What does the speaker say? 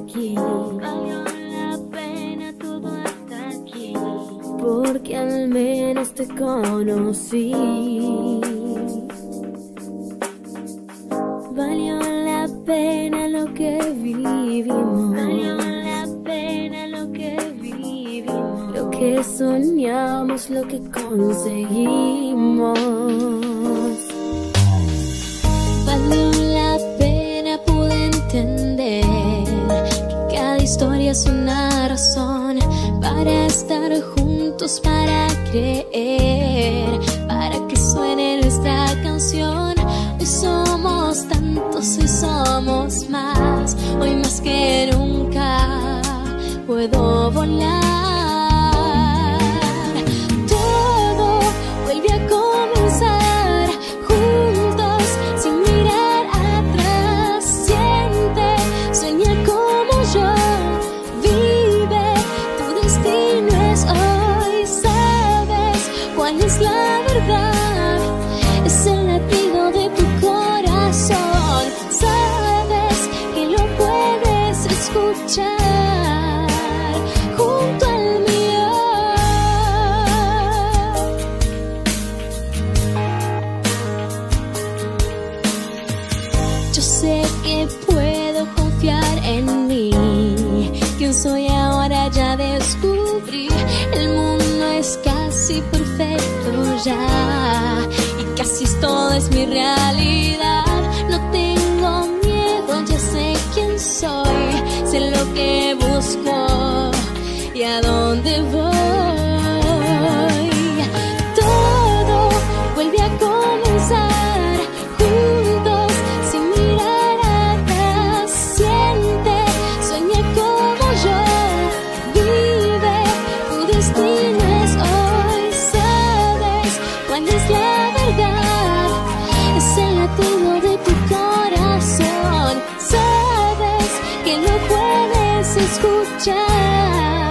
aquí. Valió la pena todo hasta aquí. Porque al menos te conocí. Valió la pena lo que vivimos. Valió la pena lo que vivimos. Lo que soñamos, lo que conseguimos. Es una razón para estar juntos, para creer, para que suene nuestra canción. Hoy somos tantos, hoy somos más, hoy más que nunca puedo volar. Destino es hoy, sabes cuál es la verdad. Es el latido de tu corazón, sabes que lo puedes escuchar junto al mío. Yo sé que puedo confiar en mí. Quien soy ahora ya descubrí. Casi perfecto ya. Y casi todo es mi realidad. No tengo miedo, ya sé quién soy. Sé lo que busco y a dónde voy. Latido de tu corazón, sabes que lo puedes escuchar.